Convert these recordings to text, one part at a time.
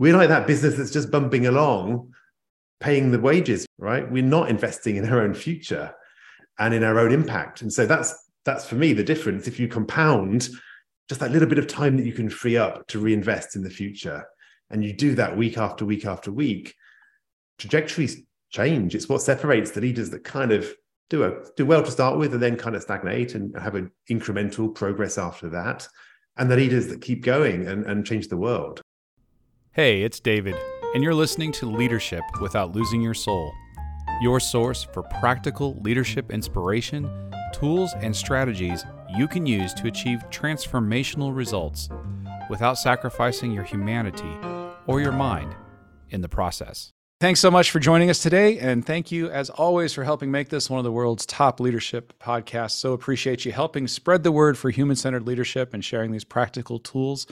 We're like that business that's just bumping along, paying the wages, right? We're not investing in our own future and in our own impact. And so that's that's for me the difference. If you compound just that little bit of time that you can free up to reinvest in the future, and you do that week after week after week, trajectories change. It's what separates the leaders that kind of do a, do well to start with and then kind of stagnate and have an incremental progress after that, and the leaders that keep going and, and change the world. Hey, it's David, and you're listening to Leadership Without Losing Your Soul your source for practical leadership inspiration, tools, and strategies you can use to achieve transformational results without sacrificing your humanity or your mind in the process. Thanks so much for joining us today. And thank you, as always, for helping make this one of the world's top leadership podcasts. So appreciate you helping spread the word for human centered leadership and sharing these practical tools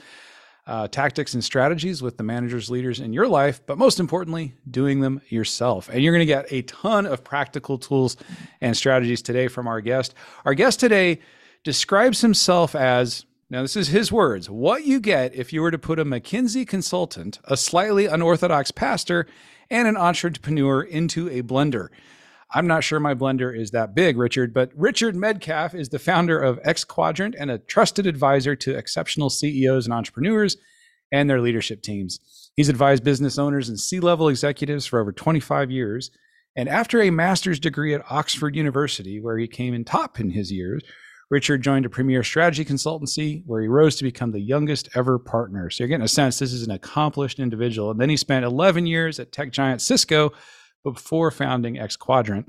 uh, tactics and strategies with the managers, leaders in your life, but most importantly, doing them yourself. And you're going to get a ton of practical tools and strategies today from our guest. Our guest today describes himself as now, this is his words what you get if you were to put a McKinsey consultant, a slightly unorthodox pastor, and an entrepreneur into a blender. I'm not sure my blender is that big, Richard, but Richard Medcalf is the founder of Xquadrant and a trusted advisor to exceptional CEOs and entrepreneurs and their leadership teams. He's advised business owners and C level executives for over 25 years. And after a master's degree at Oxford University, where he came in top in his years, Richard joined a premier strategy consultancy where he rose to become the youngest ever partner. So you're getting a sense this is an accomplished individual. And then he spent 11 years at tech giant Cisco before founding Xquadrant.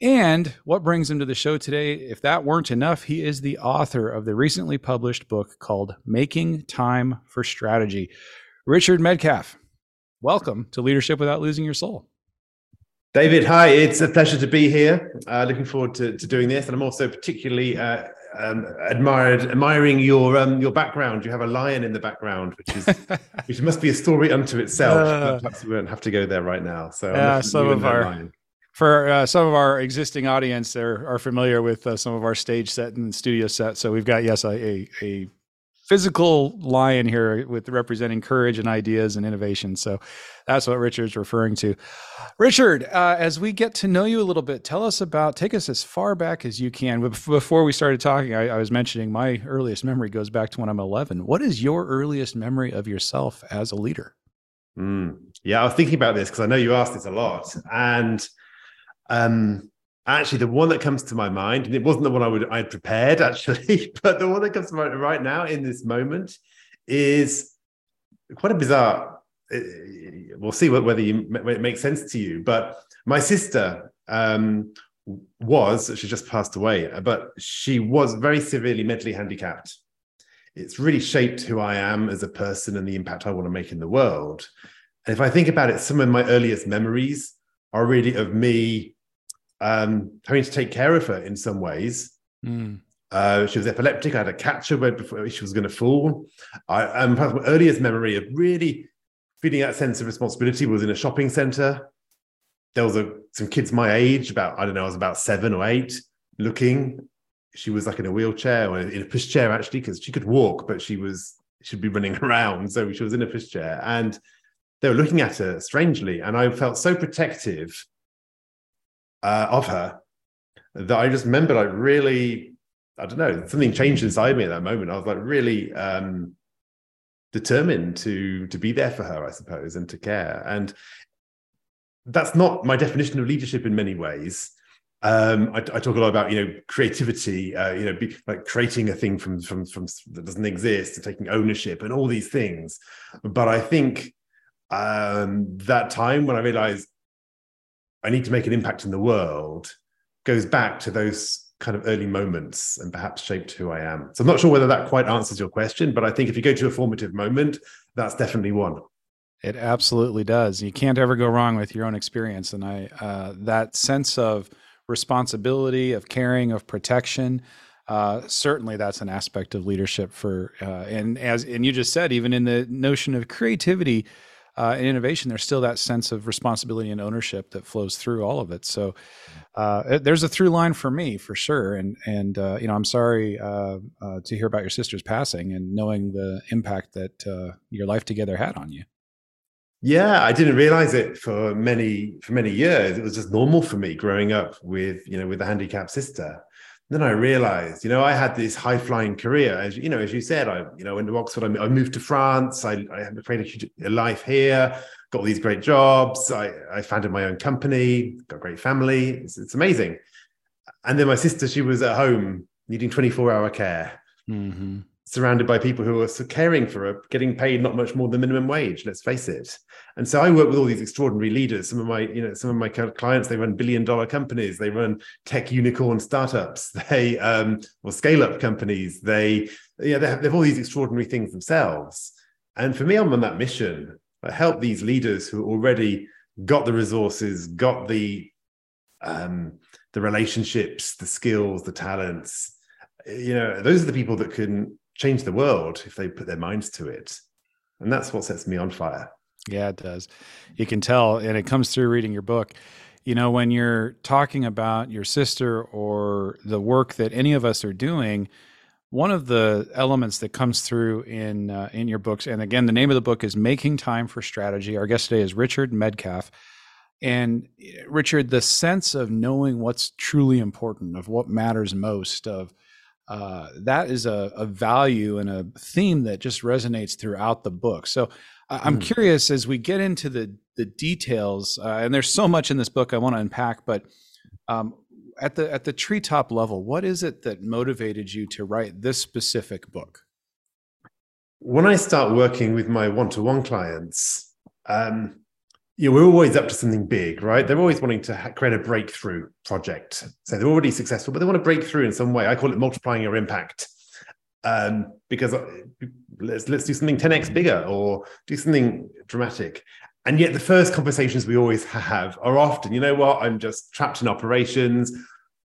And what brings him to the show today, if that weren't enough, he is the author of the recently published book called Making Time for Strategy. Richard Medcalf, welcome to Leadership Without Losing Your Soul. David, hi. It's a pleasure to be here. Uh, looking forward to, to doing this. And I'm also particularly uh, um, admired, admiring your um, your background. You have a lion in the background, which is which must be a story unto itself. Uh, perhaps we won't have to go there right now. So yeah, some of our lion. for uh, some of our existing audience, they are familiar with uh, some of our stage set and studio set. So we've got yes, a, a physical lion here with representing courage and ideas and innovation. So that's what Richard's referring to. Richard, uh, as we get to know you a little bit, tell us about, take us as far back as you can. Before we started talking, I, I was mentioning my earliest memory goes back to when I'm 11. What is your earliest memory of yourself as a leader? Mm, yeah, I was thinking about this because I know you asked this a lot. And um, actually the one that comes to my mind and it wasn't the one i would i had prepared actually but the one that comes to mind right now in this moment is quite a bizarre uh, we'll see whether you, whether it makes sense to you but my sister um, was she just passed away but she was very severely mentally handicapped. It's really shaped who i am as a person and the impact i want to make in the world. And if i think about it some of my earliest memories are really of me um, having to take care of her in some ways. Mm. Uh, she was epileptic. I had to catch her before she was going to fall. I, um, my earliest memory of really feeling that sense of responsibility was in a shopping center. There was a, some kids my age, about I don't know, I was about seven or eight, looking. She was like in a wheelchair or in a pushchair actually, because she could walk, but she was she'd be running around, so she was in a pushchair, and they were looking at her strangely, and I felt so protective uh, of her that I just remember like really, I don't know, something changed inside me at that moment. I was like really um, determined to to be there for her, I suppose, and to care. And that's not my definition of leadership in many ways. Um, I, I, talk a lot about you know creativity, uh, you know, be, like creating a thing from from from that doesn't exist, and taking ownership, and all these things. But I think um, that time when I realized I need to make an impact in the world goes back to those kind of early moments and perhaps shaped who I am. So I'm not sure whether that quite answers your question, but I think if you go to a formative moment, that's definitely one. It absolutely does. You can't ever go wrong with your own experience, and I uh, that sense of responsibility, of caring, of protection. Uh, certainly, that's an aspect of leadership. For uh, and as and you just said, even in the notion of creativity uh, and innovation, there's still that sense of responsibility and ownership that flows through all of it. So, uh, there's a through line for me for sure. And and uh, you know, I'm sorry uh, to hear about your sister's passing and knowing the impact that your life together had on you. Yeah, I didn't realize it for many for many years. It was just normal for me growing up with you know with a handicapped sister. Then I realized, you know, I had this high flying career. As you know, as you said, I you know went to Oxford. I, I moved to France. I, I created a life here. Got all these great jobs. I, I founded my own company. Got a great family. It's, it's amazing. And then my sister, she was at home needing twenty four hour care. Mm-hmm surrounded by people who are caring for getting paid not much more than minimum wage. Let's face it. And so I work with all these extraordinary leaders. Some of my, you know, some of my clients they run billion dollar companies, they run tech unicorn startups, they um, or scale up companies. They, yeah, they have, they have all these extraordinary things themselves. And for me, I'm on that mission. I help these leaders who already got the resources, got the um, the relationships, the skills, the talents. You know, those are the people that can change the world if they put their minds to it. And that's what sets me on fire. Yeah, it does. You can tell, and it comes through reading your book. You know, when you're talking about your sister or the work that any of us are doing, one of the elements that comes through in uh, in your books, and again, the name of the book is "Making Time for Strategy." Our guest today is Richard Medcalf, and eh, Richard, the sense of knowing what's truly important, of what matters most, of uh, that is a, a, value and a theme that just resonates throughout the book. So I'm mm. curious as we get into the the details, uh, and there's so much in this book I want to unpack, but um, at the at the treetop level, what is it that motivated you to write this specific book? When I start working with my one-to-one clients, um, yeah, we're always up to something big, right? They're always wanting to ha- create a breakthrough project. So they're already successful, but they want to break through in some way. I call it multiplying your impact. Um, because uh, let's let's do something 10x bigger or do something dramatic. And yet the first conversations we always have are often, you know what, I'm just trapped in operations.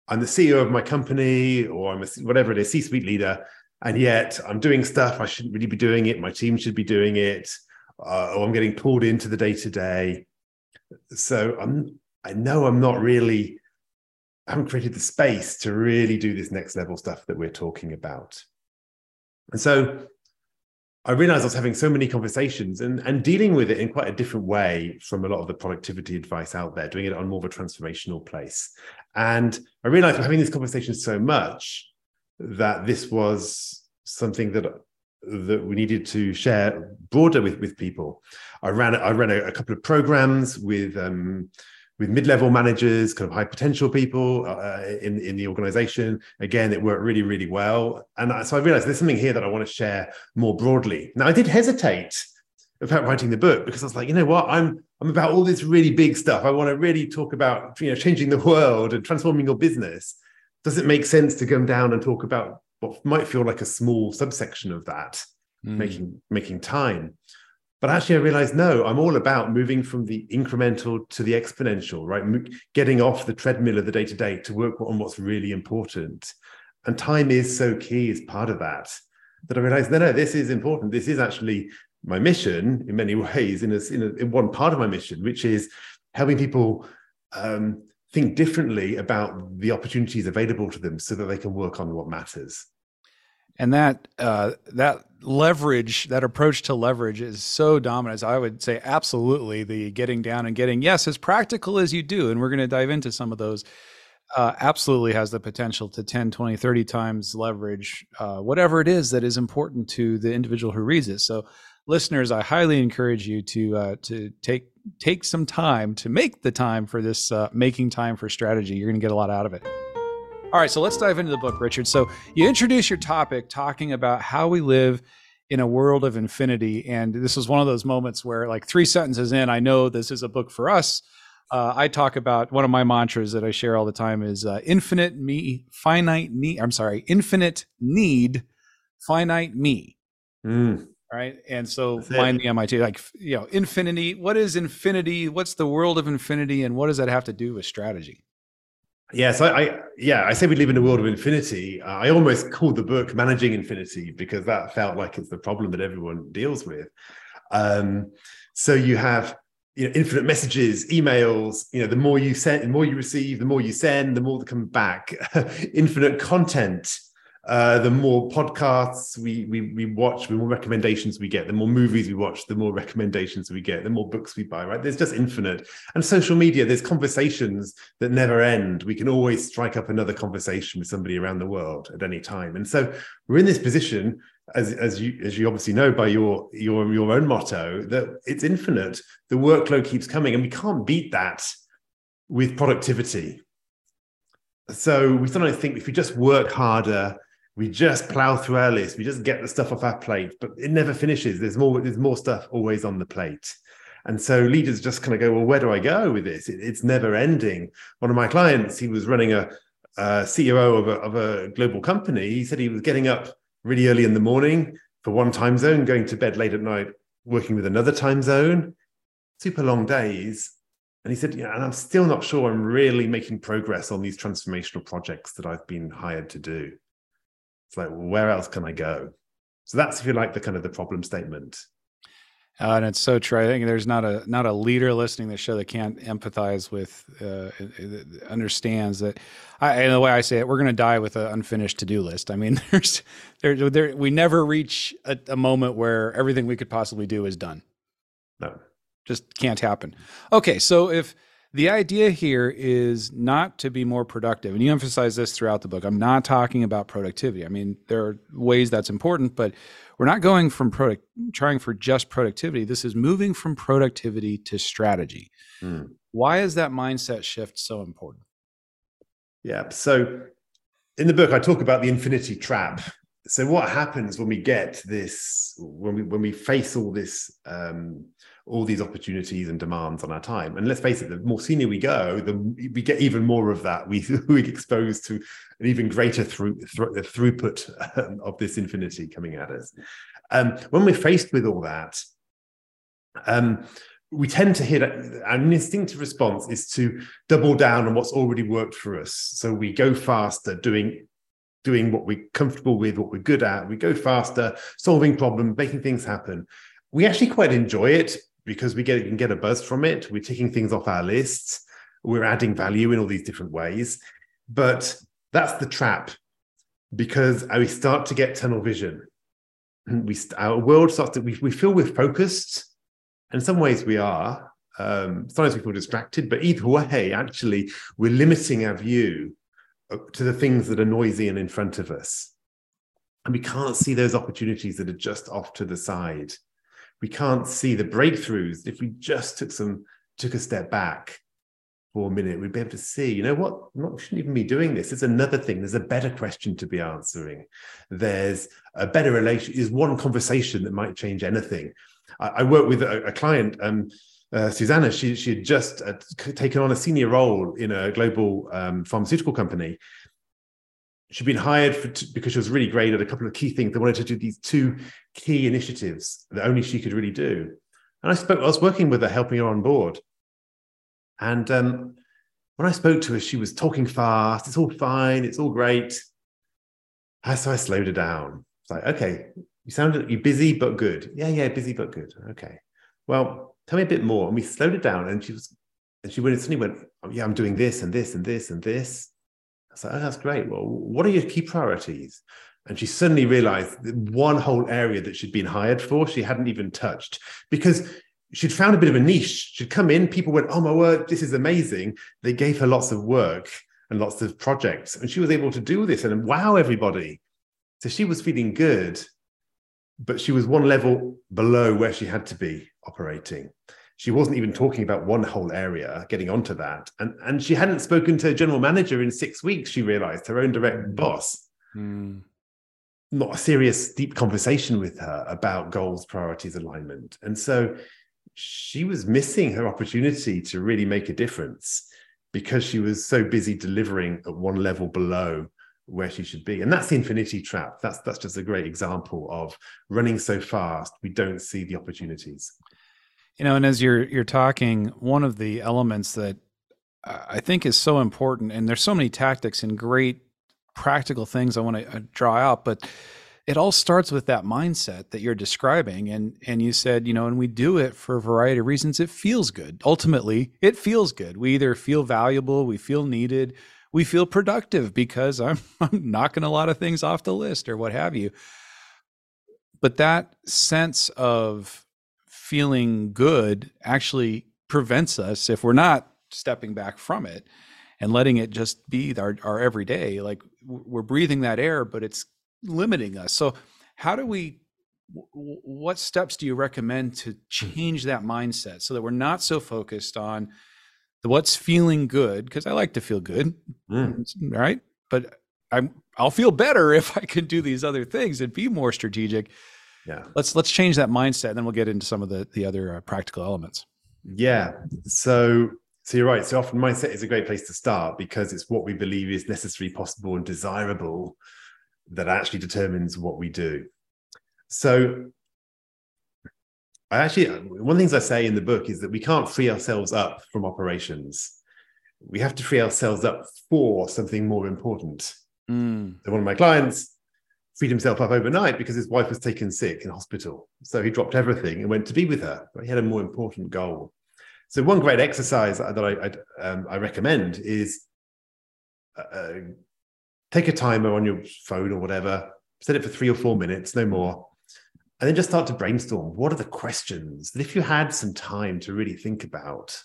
I'm the CEO of my company, or I'm a, whatever it is, C-suite leader, and yet I'm doing stuff I shouldn't really be doing it. My team should be doing it uh, or I'm getting pulled into the day to day. So I'm, I know I'm not really, I haven't created the space to really do this next level stuff that we're talking about. And so I realized I was having so many conversations and, and dealing with it in quite a different way from a lot of the productivity advice out there, doing it on more of a transformational place. And I realized I'm having these conversations so much that this was something that that we needed to share broader with with people. I ran I ran a, a couple of programs with um, with mid-level managers, kind of high potential people uh, in in the organization. Again, it worked really really well, and so I realized there's something here that I want to share more broadly. Now, I did hesitate about writing the book because I was like, you know what, I'm I'm about all this really big stuff. I want to really talk about you know changing the world and transforming your business. Does it make sense to come down and talk about what might feel like a small subsection of that, mm. making making time. But actually, I realized no, I'm all about moving from the incremental to the exponential, right? Getting off the treadmill of the day to day to work on what's really important. And time is so key as part of that. That I realized, no, no, this is important. This is actually my mission in many ways, in, a, in, a, in one part of my mission, which is helping people um, think differently about the opportunities available to them so that they can work on what matters and that uh, that leverage that approach to leverage is so dominant. I would say absolutely the getting down and getting yes as practical as you do and we're going to dive into some of those uh, absolutely has the potential to 10 20 30 times leverage uh, whatever it is that is important to the individual who reads it. So listeners i highly encourage you to uh, to take take some time to make the time for this uh, making time for strategy. You're going to get a lot out of it all right, so let's dive into the book, Richard. So you introduce your topic talking about how we live in a world of infinity. And this is one of those moments where, like, three sentences in, I know this is a book for us. Uh, I talk about one of my mantras that I share all the time is uh, infinite me, finite need. I'm sorry, infinite need, finite me. Mm. right? And so mind the MIT, like you know, infinity. What is infinity? What's the world of infinity, and what does that have to do with strategy? Yeah, so I, yeah, I say we live in a world of infinity. I almost called the book "Managing Infinity" because that felt like it's the problem that everyone deals with. Um, so you have you know infinite messages emails you know the more you send the more you receive the more you send the more that come back infinite content uh, the more podcasts we, we we watch, the more recommendations we get, the more movies we watch, the more recommendations we get, the more books we buy, right? There's just infinite. And social media, there's conversations that never end. We can always strike up another conversation with somebody around the world at any time. And so we're in this position, as, as you as you obviously know by your your your own motto, that it's infinite. The workload keeps coming, and we can't beat that with productivity. So we sometimes think if we just work harder we just plow through our list. We just get the stuff off our plate but it never finishes. There's more there's more stuff always on the plate. And so leaders just kind of go well where do i go with this? It, it's never ending. One of my clients he was running a, a ceo of a, of a global company. He said he was getting up really early in the morning for one time zone going to bed late at night working with another time zone. Super long days. And he said, yeah, and I'm still not sure I'm really making progress on these transformational projects that I've been hired to do. It's like, where else can I go? So that's if you like the kind of the problem statement. Uh, and it's so true. I think there's not a not a leader listening to the show that can't empathize with, uh, understands that. I, and the way I say it, we're going to die with an unfinished to do list. I mean, there's there, there we never reach a, a moment where everything we could possibly do is done. No, just can't happen. Okay, so if the idea here is not to be more productive. And you emphasize this throughout the book. I'm not talking about productivity. I mean, there are ways that's important, but we're not going from product trying for just productivity. This is moving from productivity to strategy. Mm. Why is that mindset shift so important? Yeah. So in the book, I talk about the infinity trap. So what happens when we get this, when we when we face all this um, all these opportunities and demands on our time. And let's face it, the more senior we go, the we get even more of that. We we exposed to an even greater through, through, throughput um, of this infinity coming at us. Um, when we're faced with all that, um, we tend to hit an instinctive response is to double down on what's already worked for us. So we go faster, doing doing what we're comfortable with, what we're good at. We go faster, solving problems, making things happen. We actually quite enjoy it because we get can get a buzz from it. We're ticking things off our lists. We're adding value in all these different ways. But that's the trap because we start to get tunnel vision. We our world starts to we, we feel we're focused. In some ways, we are. Um, sometimes we feel distracted, but either way, actually, we're limiting our view to the things that are noisy and in front of us. And we can't see those opportunities that are just off to the side we can't see the breakthroughs. If we just took some took a step back for a minute, we'd be able to see, you know what, not shouldn't even be doing this. It's another thing. There's a better question to be answering. There's a better relation. Is one conversation that might change anything. I, I work with a, a client, um, uh, Susanna. She she had just uh, taken on a senior role in a global um, pharmaceutical company, she'd been hired for, because she was really great at a couple of key things. They wanted to do these two key initiatives that only she could really do. And I spoke, I was working with her, helping her on board. And um, when I spoke to her, she was talking fast. It's all fine. It's all great. So I slowed her down. It's like, okay, you sound you're busy but good. Yeah, yeah, busy but good. Okay. Well, tell me a bit more. And we slowed it down, and she was, and she went suddenly went, oh, yeah, I'm doing this and this and this and this. I said, oh, that's great. Well, what are your key priorities? And she suddenly realized one whole area that she'd been hired for, she hadn't even touched because she'd found a bit of a niche. She'd come in, people went, oh my word, this is amazing. They gave her lots of work and lots of projects, and she was able to do this and wow everybody. So she was feeling good, but she was one level below where she had to be operating she wasn't even talking about one whole area getting onto that and and she hadn't spoken to a general manager in six weeks she realized her own direct hmm. boss mm. not a serious deep conversation with her about goals priorities alignment and so she was missing her opportunity to really make a difference because she was so busy delivering at one level below where she should be. And that's the infinity trap. That's that's just a great example of running so fast we don't see the opportunities. You know, and as you're you're talking, one of the elements that I think is so important, and there's so many tactics and great practical things I want to uh, draw out, but it all starts with that mindset that you're describing and and you said you know and we do it for a variety of reasons. It feels good. Ultimately it feels good. We either feel valuable we feel needed we feel productive because I'm, I'm knocking a lot of things off the list or what have you. But that sense of feeling good actually prevents us if we're not stepping back from it and letting it just be our, our everyday. Like we're breathing that air, but it's limiting us. So, how do we what steps do you recommend to change that mindset so that we're not so focused on what's feeling good because I like to feel good, mm. right? But I'm I'll feel better if I can do these other things and be more strategic. Yeah, let's let's change that mindset, and then we'll get into some of the the other uh, practical elements. Yeah, so so you're right. So often mindset is a great place to start because it's what we believe is necessary, possible, and desirable that actually determines what we do. So I actually, one of the things I say in the book is that we can't free ourselves up from operations. We have to free ourselves up for something more important. Mm. So one of my clients freed himself up overnight because his wife was taken sick in hospital. So he dropped everything and went to be with her. But he had a more important goal. So one great exercise that I, I, um, I recommend is uh, uh, take a timer on your phone or whatever, set it for three or four minutes, no more and then just start to brainstorm what are the questions that if you had some time to really think about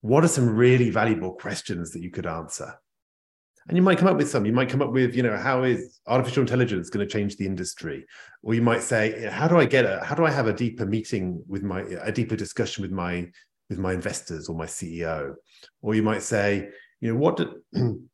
what are some really valuable questions that you could answer and you might come up with some. You might come up with you know how is artificial intelligence going to change the industry? Or you might say how do i get a how do i have a deeper meeting with my a deeper discussion with my with my investors or my ceo or you might say you know what do,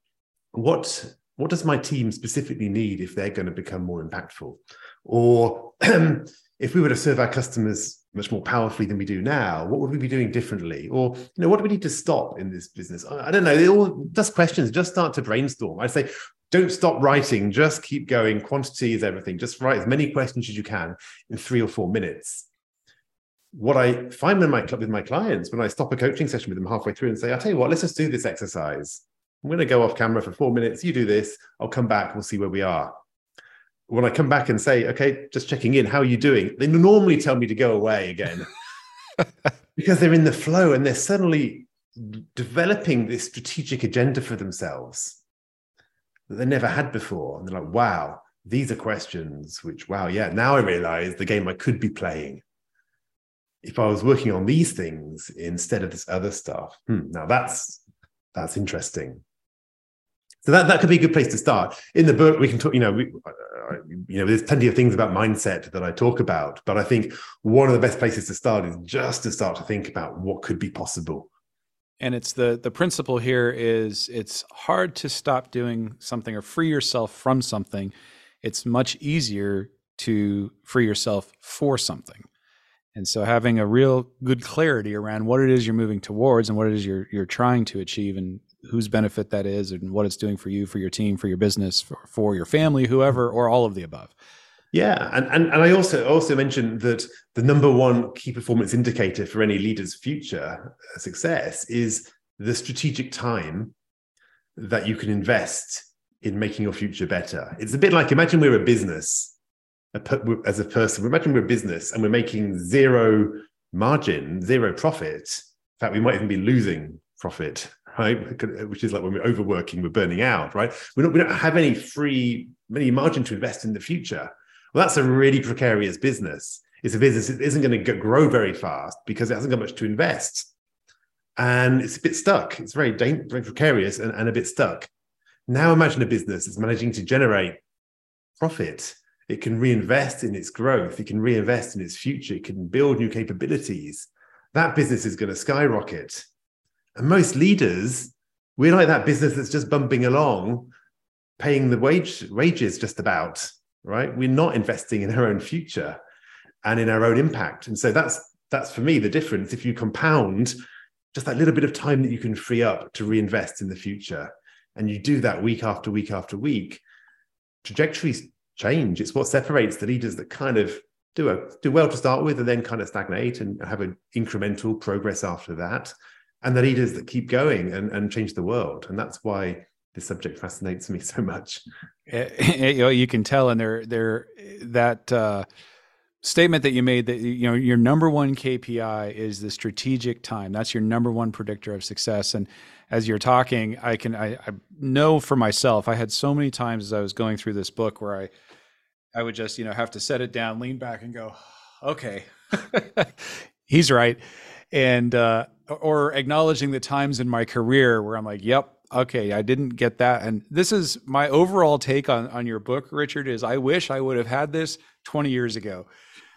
what what does my team specifically need if they're going to become more impactful? Or if we were to serve our customers much more powerfully than we do now, what would we be doing differently? Or, you know, what do we need to stop in this business? I, I don't know. They all just questions, just start to brainstorm. I'd say don't stop writing, just keep going. Quantity is everything. Just write as many questions as you can in three or four minutes. What I find with my with my clients when I stop a coaching session with them halfway through and say, I'll tell you what, let's just do this exercise. I'm going to go off camera for four minutes. You do this. I'll come back. We'll see where we are when I come back and say, okay, just checking in, how are you doing? They normally tell me to go away again because they're in the flow and they're suddenly developing this strategic agenda for themselves that they never had before. And they're like, wow, these are questions which, wow, yeah, now I realize the game I could be playing. If I was working on these things instead of this other stuff, hmm, now that's that's interesting. So that, that could be a good place to start. In the book, we can talk, you know, we, uh, you know, there's plenty of things about mindset that I talk about, but I think one of the best places to start is just to start to think about what could be possible. And it's the the principle here is it's hard to stop doing something or free yourself from something. It's much easier to free yourself for something. And so having a real good clarity around what it is you're moving towards and what it is you're you're trying to achieve and whose benefit that is and what it's doing for you, for your team, for your business, for, for your family, whoever, or all of the above. Yeah, and, and and I also also mentioned that the number one key performance indicator for any leader's future uh, success is the strategic time that you can invest in making your future better. It's a bit like imagine we're a business as a person. Imagine we're a business and we're making zero margin, zero profit. In fact, we might even be losing profit right? Which is like when we're overworking, we're burning out, right? We don't, we don't have any free, any margin to invest in the future. Well, that's a really precarious business. It's a business that isn't going to grow very fast because it hasn't got much to invest. And it's a bit stuck. It's very, very precarious and, and a bit stuck. Now imagine a business that's managing to generate profit. It can reinvest in its growth. It can reinvest in its future. It can build new capabilities. That business is going to skyrocket and most leaders, we're like that business that's just bumping along, paying the wage wages just about, right? We're not investing in our own future and in our own impact. And so that's that's for me the difference. If you compound just that little bit of time that you can free up to reinvest in the future, and you do that week after week after week, trajectories change. It's what separates the leaders that kind of do a, do well to start with and then kind of stagnate and have an incremental progress after that and the leaders that keep going and, and change the world. And that's why this subject fascinates me so much. Eh, eh, you, can tell in there there that uh, statement that you made that you know your number one kpi is the strategic time. That's your number one predictor of success. And as you're talking i can I, I know for myself i had so many times as i was going through this book where i I would just, you know, have to set it down, lean back and go, okay, he's right. And, uh, or acknowledging the times in my career where I'm like, yep, okay, I didn't get that. And this is my overall take on, on your book, Richard, is I wish I would have had this 20 years ago.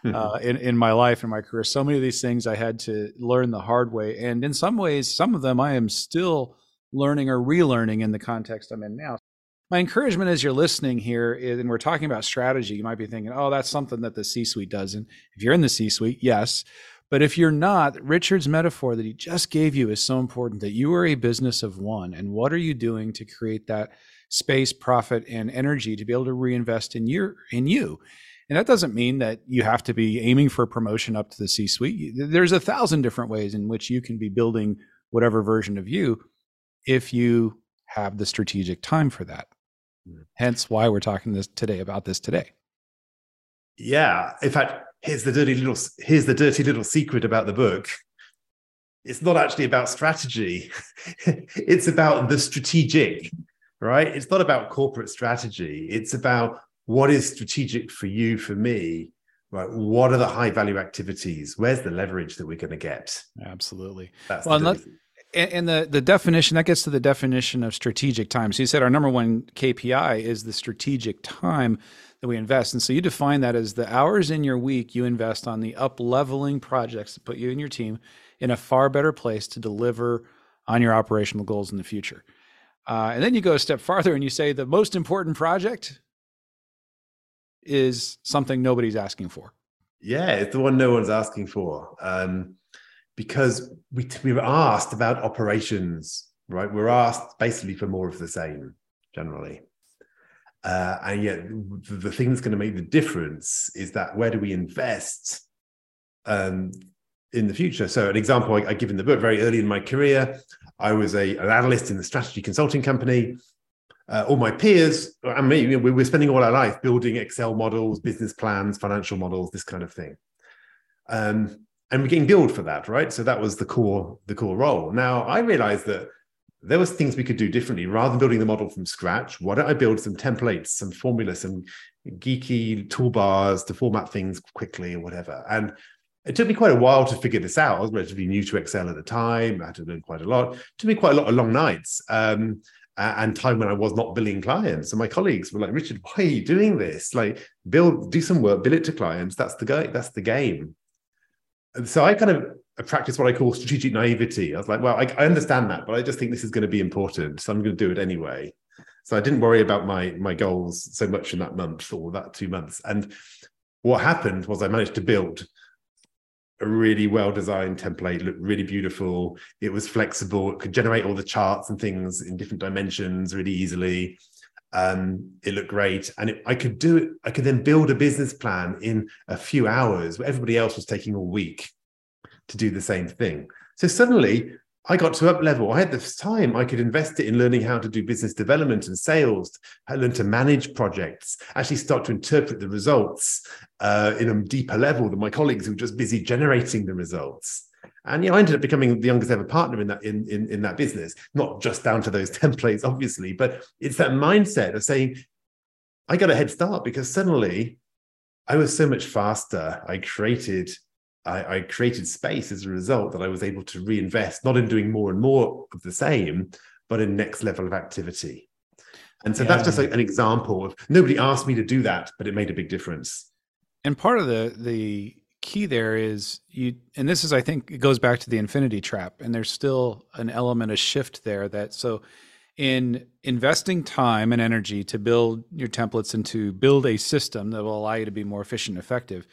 Mm-hmm. Uh, in, in my life and my career, so many of these things I had to learn the hard way. And in some ways, some of them I am still learning or relearning in the context I'm in now my encouragement as you're listening here is, and we're talking about strategy, you might be thinking, oh, that's something that the C suite does. And if you're in the C suite, yes. But if you're not, Richard's metaphor that he just gave you is so important that you are a business of one. And what are you doing to create that space, profit, and energy to be able to reinvest in your in you? And that doesn't mean that you have to be aiming for a promotion up to the C suite. There's a thousand different ways in which you can be building whatever version of you if you have the strategic time for that. Hmm. Hence why we're talking this today about this today. Yeah. In fact, here's the dirty little here's the dirty little secret about the book. It's not actually about strategy. it's about the strategic, right? It's not about corporate strategy. It's about what is strategic for you, for me, right? What are the high value activities? Where's the leverage that we're going to get? Absolutely. That's well, the and the the definition that gets to the definition of strategic time. So you said our number one KPI is the strategic time that we invest, and so you define that as the hours in your week you invest on the up leveling projects to put you and your team in a far better place to deliver on your operational goals in the future. Uh, and then you go a step farther and you say the most important project is something nobody's asking for. Yeah, it's the one no one's asking for. Um, because we, we were asked about operations, right? We're asked basically for more of the same generally. Uh, and yet, the, thing that's going to make the difference is that where do we invest um, in the future? So, an example I, I, give in the book very early in my career, I was a, an analyst in the strategy consulting company. Uh, all my peers and me, we were spending all our life building Excel models, business plans, financial models, this kind of thing. Um, and we're getting billed for that, right? So that was the core the core role. Now I realized that there was things we could do differently rather than building the model from scratch. Why don't I build some templates, some formulas, some geeky toolbars to format things quickly or whatever? And it took me quite a while to figure this out. I was relatively new to Excel at the time. I had to learn quite a lot. It took me quite a lot of long nights um, and time when I was not billing clients. And my colleagues were like, Richard, why are you doing this? Like, build, do some work, bill it to clients. That's the go. That's the game so I kind of practice what I call strategic naivety. I was like, well, I, I understand that, but I just think this is going to be important, so I'm going to do it anyway. So I didn't worry about my my goals so much in that month or that two months. And what happened was I managed to build a really well designed template, looked really beautiful. It was flexible. It could generate all the charts and things in different dimensions really easily. Um, it looked great, and it, I could do it. I could then build a business plan in a few hours. Where everybody else was taking a week to do the same thing. So suddenly, I got to up level. I had this time. I could invest it in learning how to do business development and sales. I learned to manage projects. Actually, start to interpret the results uh, in a deeper level than my colleagues who were just busy generating the results. And you know, I ended up becoming the youngest ever partner in that in, in, in that business, not just down to those templates, obviously, but it's that mindset of saying, I got a head start because suddenly I was so much faster. I created I, I, created space as a result that I was able to reinvest, not in doing more and more of the same, but in next level of activity. And so yeah. that's just like an example of nobody asked me to do that, but it made a big difference. And part of the the key there is you and this is i think it goes back to the infinity trap and there's still an element of shift there that so in investing time and energy to build your templates and to build a system that will allow you to be more efficient and effective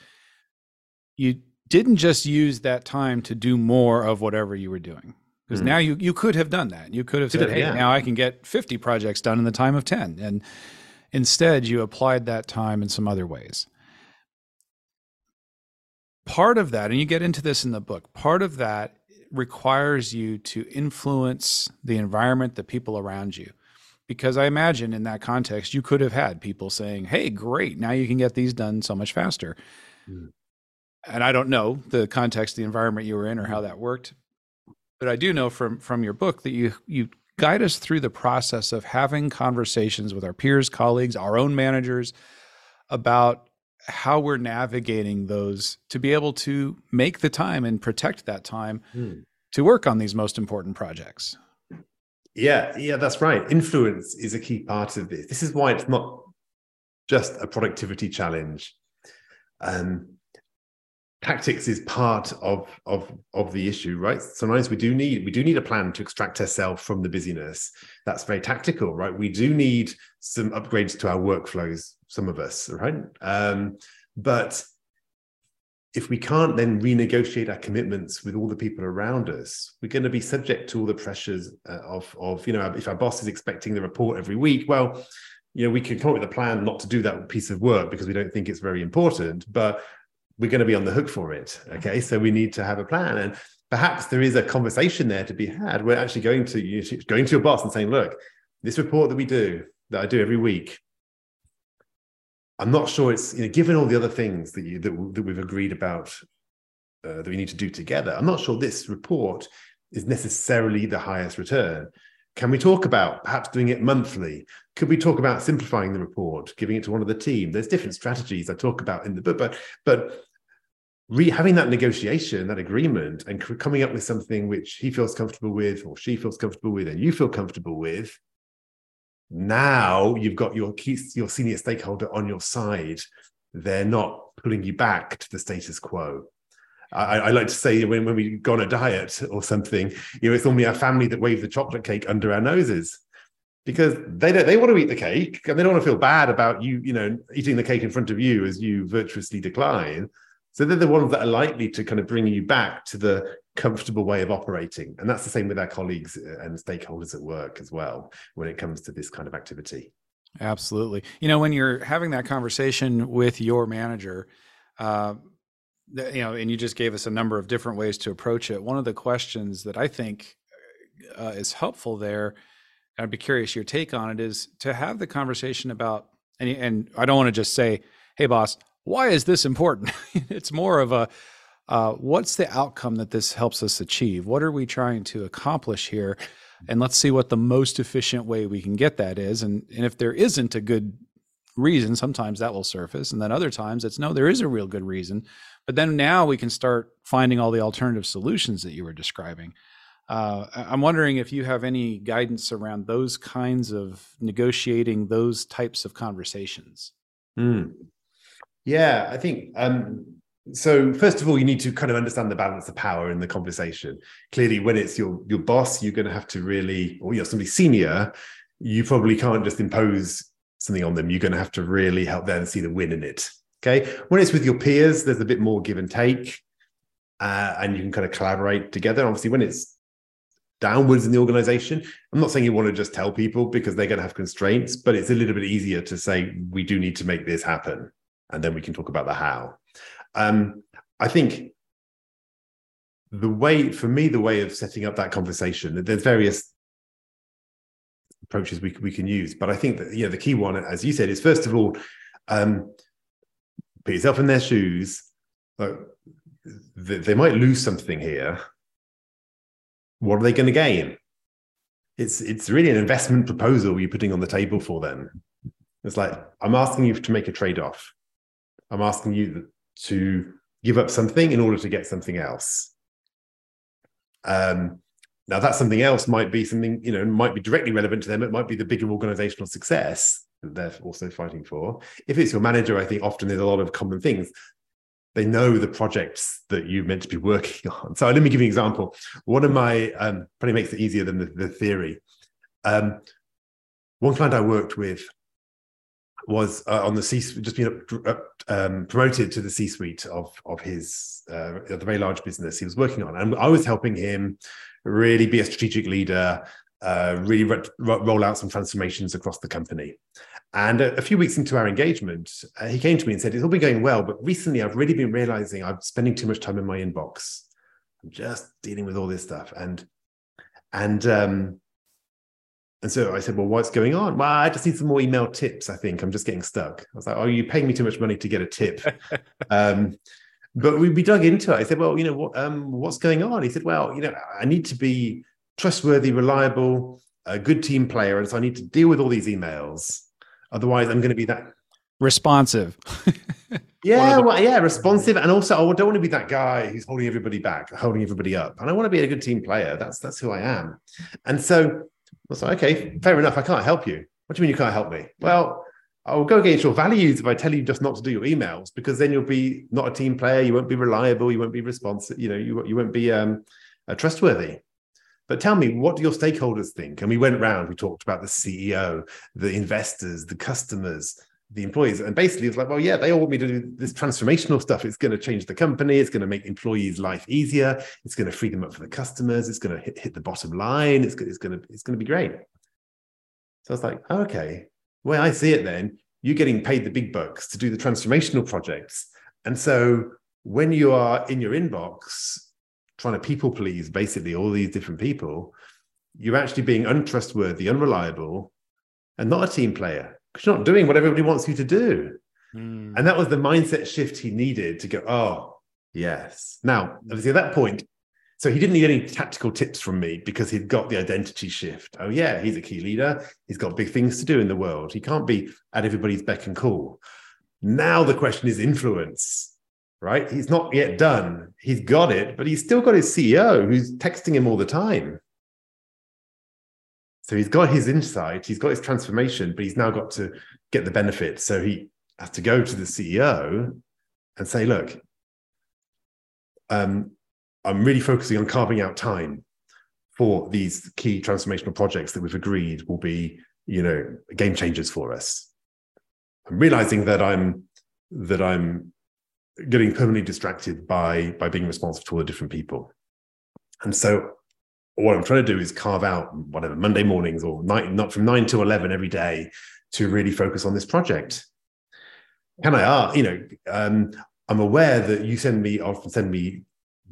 you didn't just use that time to do more of whatever you were doing because mm. now you you could have done that. You could have said, "Hey, yeah. now I can get 50 projects done in the time of 10." And instead, you applied that time in some other ways. Part of that, and you get into this in the book. Part of that requires you to influence the environment, the people around you. Because I imagine in that context, you could have had people saying, Hey, great, now you can get these done so much faster. Mm. And I don't know the context, the environment you were in, or how that worked. But I do know from from your book that you you guide us through the process of having conversations with our peers, colleagues, our own managers about how we're navigating those to be able to make the time and protect that time mm. to work on these most important projects. Yeah, yeah, that's right. Influence is a key part of this. This is why it's not just a productivity challenge. Um, tactics is part of of of the issue right? Sometimes we do need we do need a plan to extract ourselves from the busyness. That's very tactical right? We do need some upgrades to our workflows some of us right? Um, but if we can't then renegotiate our commitments with all the people around us we're going to be subject to all the pressures uh, of of you know if our boss is expecting the report every week well you know we can come up with a plan not to do that piece of work because we don't think it's very important but we're going to be on the hook for it. Okay, so we need to have a plan, and perhaps there is a conversation there to be had. We're actually going to you going to your boss and saying, "Look, this report that we do that I do every week, I'm not sure it's you know, given all the other things that you that, that we've agreed about uh, that we need to do together. I'm not sure this report is necessarily the highest return. Can we talk about perhaps doing it monthly? Could we talk about simplifying the report, giving it to one of the team? There's different strategies I talk about in the book, but but re- having that negotiation, that agreement, and coming up with something which he feels comfortable with, or she feels comfortable with, and you feel comfortable with. Now you've got your key, your senior stakeholder on your side. They're not pulling you back to the status quo. I, I, like to say when, when we go on a diet or something, you know, it's normally our family that wave the chocolate cake under our noses because they don't they want to eat the cake and they don't want to feel bad about you, you know, eating the cake in front of you as you virtuously decline. So they're the ones that are likely to kind of bring you back to the comfortable way of operating. And that's the same with our colleagues and stakeholders at work as well when it comes to this kind of activity. Absolutely. You know, when you're having that conversation with your manager, uh, you know, and you just gave us a number of different ways to approach it. One of the questions that I think uh, is helpful there, and I'd be curious your take on it, is to have the conversation about, and, and I don't want to just say, hey, boss, why is this important? it's more of a, uh, what's the outcome that this helps us achieve? What are we trying to accomplish here? And let's see what the most efficient way we can get that is. And, and if there isn't a good reason, sometimes that will surface. And then other times it's no, there is a real good reason. But then now we can start finding all the alternative solutions that you were describing. Uh, I'm wondering if you have any guidance around those kinds of negotiating those types of conversations. Mm. Yeah, I think um, so. First of all, you need to kind of understand the balance of power in the conversation. Clearly, when it's your your boss, you're going to have to really, or you're somebody senior, you probably can't just impose something on them. You're going to have to really help them see the win in it. Okay. When it's with your peers, there's a bit more give and take, uh, and you can kind of collaborate together. Obviously, when it's downwards in the organization, I'm not saying you want to just tell people because they're going to have constraints, but it's a little bit easier to say, we do need to make this happen. And then we can talk about the how. Um, I think the way, for me, the way of setting up that conversation, there's various approaches we, we can use. But I think that, know, the key one, as you said, is first of all, um, put yourself in their shoes. Like, they might lose something here. What are they going to gain? It's it's really an investment proposal you're putting on the table for them. It's like I'm asking you to make a trade off. I'm asking you to give up something in order to get something else. Um, now that something else might be something you know might be directly relevant to them. It might be the bigger organizational success that they're also fighting for. If it's your manager, I think often there's a lot of common things. They know the projects that you're meant to be working on. So let me give you an example. One of my um, probably makes it easier than the, the theory. Um, one client I worked with was uh, on the C, just been um, promoted to the C-suite of of his uh, the very large business he was working on, and I was helping him really be a strategic leader, uh, really re- roll out some transformations across the company. And a, a few weeks into our engagement, uh, he came to me and said, "It's all been going well, but recently I've really been realizing I'm spending too much time in my inbox. I'm just dealing with all this stuff, and and um, and so I said, Well, what's going on? Well, I just need some more email tips. I think I'm just getting stuck. I was like, Oh, you paying me too much money to get a tip. um, but we, we dug into it. I said, Well, you know, what, um, what's going on? He said, Well, you know, I need to be trustworthy, reliable, a good team player. And so I need to deal with all these emails. Otherwise, I'm going to be that responsive. yeah, well, yeah, responsive, and also I don't want to be that guy who's holding everybody back, holding everybody up. And I want to be a good team player. That's that's who I am. And so was like, okay, fair enough. I can't help you. What do you mean you can't help me? Well, I'll go against your values if I tell you just not to do your emails, because then you'll be not a team player. You won't be reliable. You won't be responsive. You know, you, you won't be um, uh, trustworthy. But tell me, what do your stakeholders think? And we went around, we talked about the CEO, the investors, the customers, the employees. And basically, it's like, well, yeah, they all want me to do this transformational stuff. It's going to change the company. It's going to make employees' life easier. It's going to free them up for the customers. It's going to hit, hit the bottom line. It's, it's going to it's going to be great. So I was like, oh, okay. Way I see it, then you're getting paid the big bucks to do the transformational projects, and so when you are in your inbox trying to people please basically all these different people, you're actually being untrustworthy, unreliable, and not a team player because you're not doing what everybody wants you to do. Mm. And that was the mindset shift he needed to go, oh, yes. Now, obviously, at that point, so he didn't need any tactical tips from me because he'd got the identity shift. Oh, yeah, he's a key leader. He's got big things to do in the world. He can't be at everybody's beck and call. Now the question is influence, right? He's not yet done. He's got it, but he's still got his CEO who's texting him all the time. So he's got his insight, he's got his transformation, but he's now got to get the benefit. So he has to go to the CEO and say, look, um, I'm really focusing on carving out time for these key transformational projects that we've agreed will be, you know, game changers for us. I'm realizing that I'm that I'm getting permanently distracted by by being responsive to all the different people. And so what I'm trying to do is carve out whatever Monday mornings or night, not from nine to 11 every day to really focus on this project. Can I ask, you know, um, I'm aware that you send me, often send me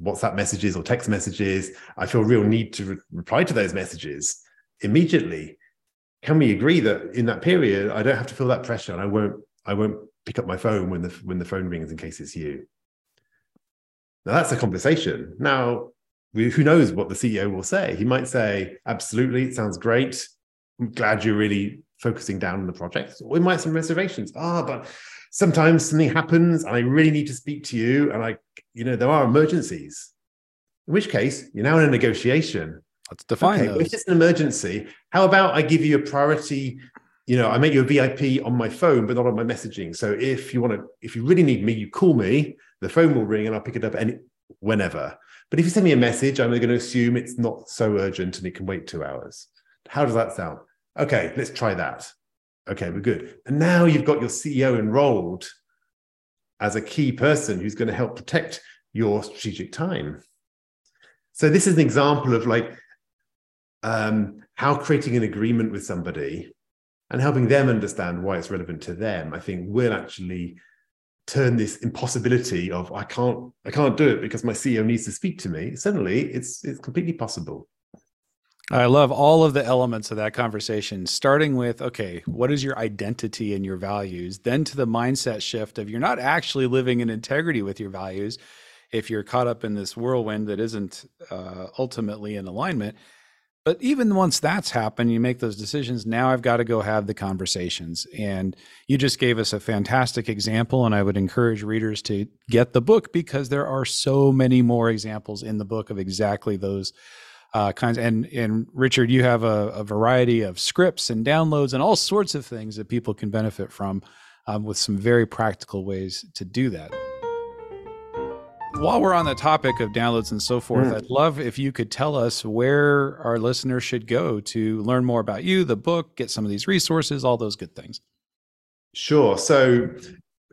WhatsApp messages or text messages. I feel real need to re- reply to those messages immediately. Can we agree that in that period, I don't have to feel that pressure and I won't, I won't pick up my phone when the, when the phone rings in case it's you? Now that's a conversation. Now, we, who knows what the CEO will say? He might say, absolutely, it sounds great. I'm glad you're really focusing down on the project. Or we might have some reservations. Ah, oh, but sometimes something happens and I really need to speak to you. And I, you know, there are emergencies. In which case, you're now in a negotiation. Let's define okay, those. If it's an emergency, how about I give you a priority? You know, I make you a VIP on my phone, but not on my messaging. So if you want to, if you really need me, you call me. The phone will ring, and I'll pick it up any whenever. But if you send me a message, I'm going to assume it's not so urgent and it can wait two hours. How does that sound? Okay, let's try that. Okay, we're good. And now you've got your CEO enrolled as a key person who's going to help protect your strategic time. So this is an example of like um, how creating an agreement with somebody and helping them understand why it's relevant to them, I think will actually turn this impossibility of I can't I can't do it because my CEO needs to speak to me. Suddenly, it's it's completely possible. I love all of the elements of that conversation, starting with okay, what is your identity and your values? Then to the mindset shift of you're not actually living in integrity with your values if you're caught up in this whirlwind that isn't uh, ultimately in alignment. But even once that's happened, you make those decisions. Now I've got to go have the conversations. And you just gave us a fantastic example. And I would encourage readers to get the book because there are so many more examples in the book of exactly those uh, kinds. And, and Richard, you have a, a, variety of scripts and downloads and all sorts of things that people can benefit from um, with some very practical ways to do that while we're on the topic of downloads and so forth, mm. I'd love if you could tell us where our listeners should go to learn more about you, the book, get some of these resources, all those good things. Sure. So,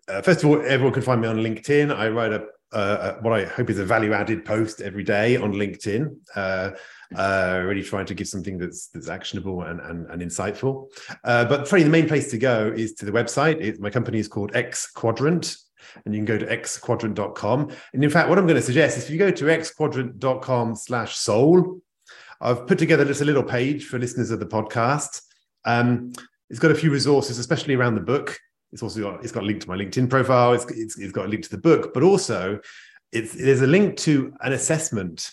uh, first of all, everyone can find me on LinkedIn. I write a uh, what I hope is a value added post every day on LinkedIn. Uh, uh, really trying to give something that's that's actionable and and, and insightful. Uh, but probably the main place to go is to the website. It, my company is called Xquadrant, and you can go to xquadrant.com. And in fact, what I'm going to suggest is if you go to xquadrant.com slash soul, I've put together just a little page for listeners of the podcast. Um, it's got a few resources, especially around the book. It's also got it's got a link to my LinkedIn profile. It's, it's, it's got a link to the book, but also it's there's a link to an assessment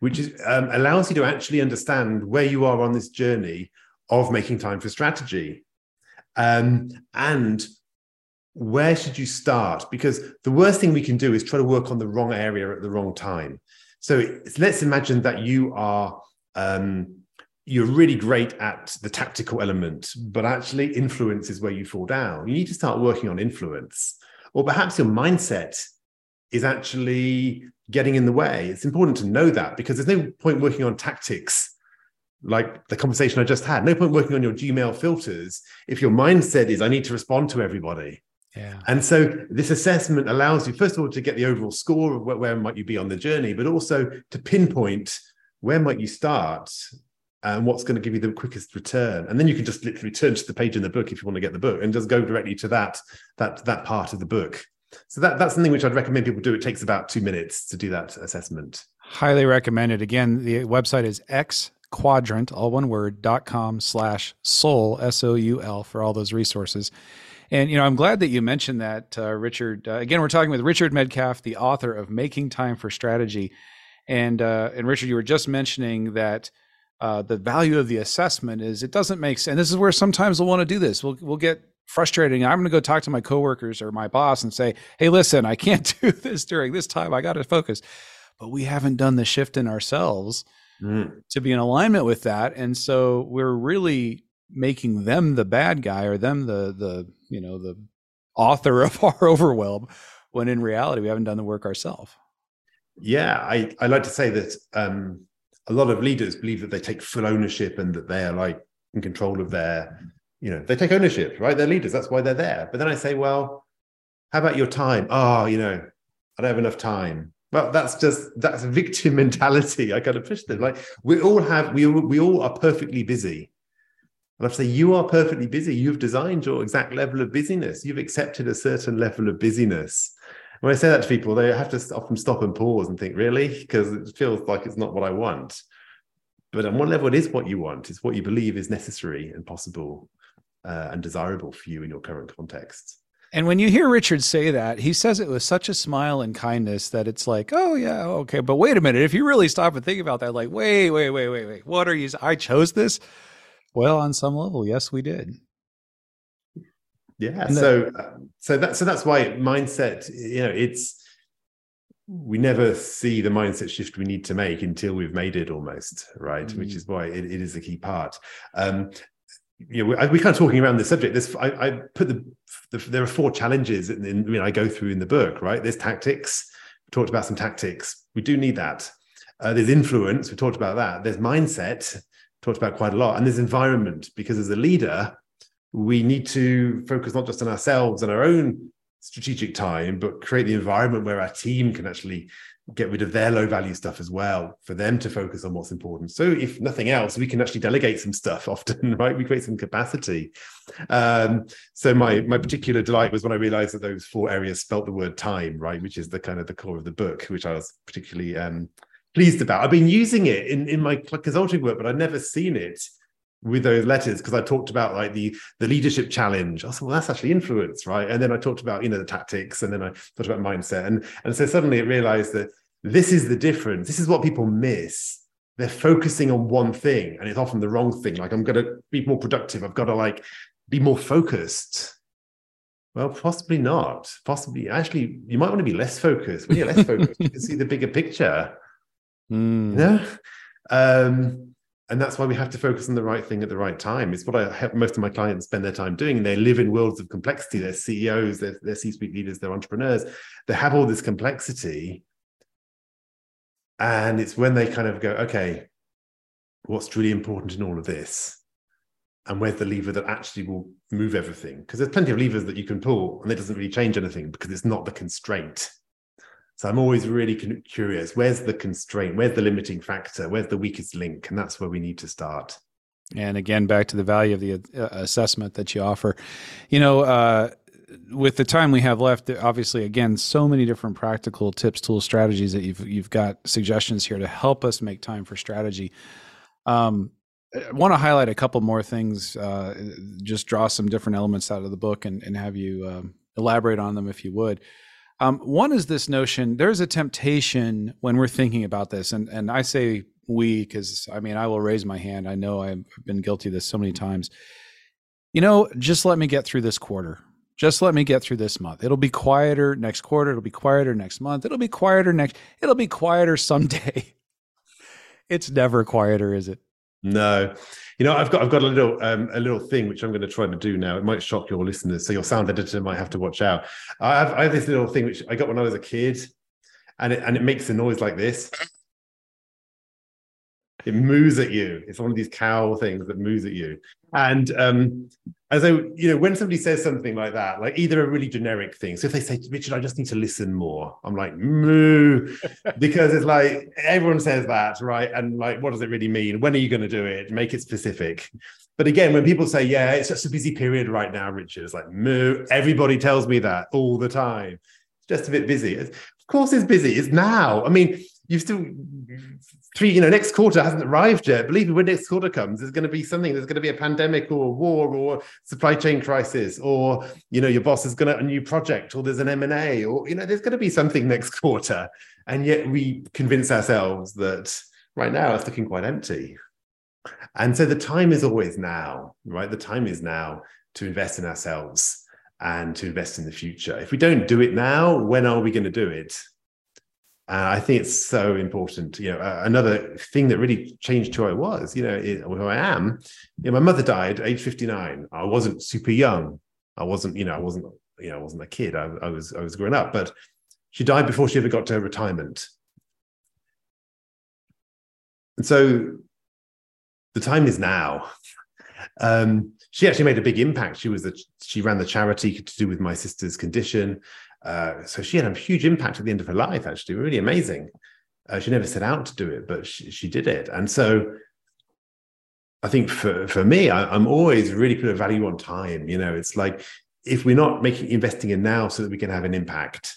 which is, um, allows you to actually understand where you are on this journey of making time for strategy. Um, and where should you start? Because the worst thing we can do is try to work on the wrong area at the wrong time. So let's imagine that you are um, you're really great at the tactical element, but actually influence is where you fall down. You need to start working on influence, or perhaps your mindset is actually getting in the way. It's important to know that because there's no point working on tactics like the conversation I just had. No point working on your Gmail filters if your mindset is, I need to respond to everybody. Yeah. And so this assessment allows you, first of all, to get the overall score of where, where might you be on the journey, but also to pinpoint where might you start and what's going to give you the quickest return. And then you can just literally turn to the page in the book if you want to get the book and just go directly to that, that, that part of the book. So that, that's something which I'd recommend people do. It takes about two minutes to do that assessment. Highly recommended. Again, the website is X quadrant, all one word, dot com slash soul, S O U L, for all those resources. And, you know, I'm glad that you mentioned that, uh, Richard. Uh, again, we're talking with Richard Medcalf, the author of Making Time for Strategy. And, uh, and Richard, you were just mentioning that uh, the value of the assessment is it doesn't make sense. And this is where sometimes we'll want to do this. We'll, we'll get frustrating. I'm going to go talk to my coworkers or my boss and say, "Hey, listen, I can't do this during this time. I got to focus." But we haven't done the shift in ourselves mm. to be in alignment with that, and so we're really making them the bad guy or them the the you know the author of our overwhelm when in reality we haven't done the work ourselves. Yeah, I I like to say that um, a lot of leaders believe that they take full ownership and that they are like in control of their you know, they take ownership, right? They're leaders. That's why they're there. But then I say, well, how about your time? Oh, you know, I don't have enough time. Well, that's just that's victim mentality. I kind of push them. Like we all have, we we all are perfectly busy. And I say, you are perfectly busy. You've designed your exact level of busyness. You've accepted a certain level of busyness. When I say that to people, they have to often stop and pause and think, really? Because it feels like it's not what I want. But on one level, it is what you want. It's what you believe is necessary and possible uh, and desirable for you in your current context. And when you hear Richard say that, he says it with such a smile and kindness that it's like, oh yeah, okay. But wait a minute, if you really stop and think about that, like, wait, wait, wait, wait, wait, what are you? I chose this. Well, on some level, yes, we did. Yeah. so, uh, so that so that's why mindset. You know, it's we never see the mindset shift we need to make until we've made it almost right, mm. which is why it, it is a key part. Um, you know, we, we kind of talking around this subject. This I, I put the, the, there are four challenges in, in, you know, I go through in the book. Right, there's tactics. We talked about some tactics. We do need that. Uh, there's influence. We talked about that. There's mindset. Talked about quite a lot, and there's environment. Because as a leader, we need to focus not just on ourselves and our own strategic time, but create the environment where our team can actually get rid of their low value stuff as well for them to focus on what's important. So if nothing else we can actually delegate some stuff often right? We create some capacity. Um, so my my particular delight was when i realized that those four areas spelt the word time right? Which is the kind of the core of the book which i was particularly um, pleased about i've been using it in in my consulting work but i'd never seen it with those letters because I talked about like the the leadership challenge. I said, well, that's actually influence, right? And then I talked about you know the tactics, and then I talked about mindset, and and so suddenly it realized that this is the difference. This is what people miss. They're focusing on one thing, and it's often the wrong thing. Like I'm going to be more productive. I've got to like be more focused. Well, possibly not. Possibly, actually, you might want to be less focused. When you're less focused, you can see the bigger picture. Mm. Um, and that's why we have to focus on the right thing at the right time. It's what I help most of my clients spend their time doing. They live in worlds of complexity. They're CEOs, they're, they're C-suite leaders, they're entrepreneurs. They have all this complexity, and it's when they kind of go, okay, what's truly important in all of this? and where's the lever that actually will move everything because there's plenty of levers that you can pull and it doesn't really change anything because it's not the constraint so i'm always really curious where's the constraint where's the limiting factor where's the weakest link and that's where we need to start and again back to the value of the uh, assessment that you offer you know uh, with the time we have left, obviously, again, so many different practical tips, tools, strategies that you've you've got suggestions here to help us make time for strategy. Um, I want to highlight a couple more things. Uh, just draw some different elements out of the book and, and have you um, elaborate on them if you would. Um, one is this notion there's a temptation when we're thinking about this, and, and I say we because I mean, I will raise my hand. I know I've been guilty of this so many times. You know, just let me get through this quarter just let me get through this month. It'll be quieter next quarter. It'll be quieter next month. It'll be quieter next. It'll be quieter someday. it's never quieter, is it? No, you know I've got I've got a little um, a little thing which I'm going to try to do now. It might shock your listeners, so your sound editor might have to watch out. I have, I have this little thing which I got when I was a kid, and it and it makes a noise like this. It moves at you. It's one of these cow things that moves at you. And um, and so, you know, when somebody says something like that, like either a really generic thing. So if they say, Richard, I just need to listen more, I'm like, moo, because it's like everyone says that, right? And like, what does it really mean? When are you going to do it? Make it specific. But again, when people say, yeah, it's just a busy period right now, Richard, it's like, moo, everybody tells me that all the time. It's just a bit busy. Of course, it's busy. It's now. I mean, you've still three, you know, next quarter hasn't arrived yet. Believe me, when next quarter comes, there's going to be something. There's going to be a pandemic or a war or supply chain crisis, or you know, your boss is going to a new project, or there's an M and A, or you know, there's going to be something next quarter. And yet we convince ourselves that right now it's looking quite empty. And so the time is always now, right? The time is now to invest in ourselves and to invest in the future. If we don't do it now, when are we going to do it? I think it's so important. You know, uh, another thing that really changed who I was, you know, it, who I am. You know, my mother died age 59. I wasn't super young. I wasn't, you know, I wasn't, you know, I wasn't a kid. I, I was, I was growing up, but she died before she ever got to retirement. And so the time is now. Um, she actually made a big impact. She was the, she ran the charity to do with my sister's condition. Uh, so she had a huge impact at the end of her life, actually, really amazing. Uh, she never set out to do it, but she, she did it. And so I think for, for me, I, am always really put a value on time. You know, it's like if we're not making investing in now so that we can have an impact,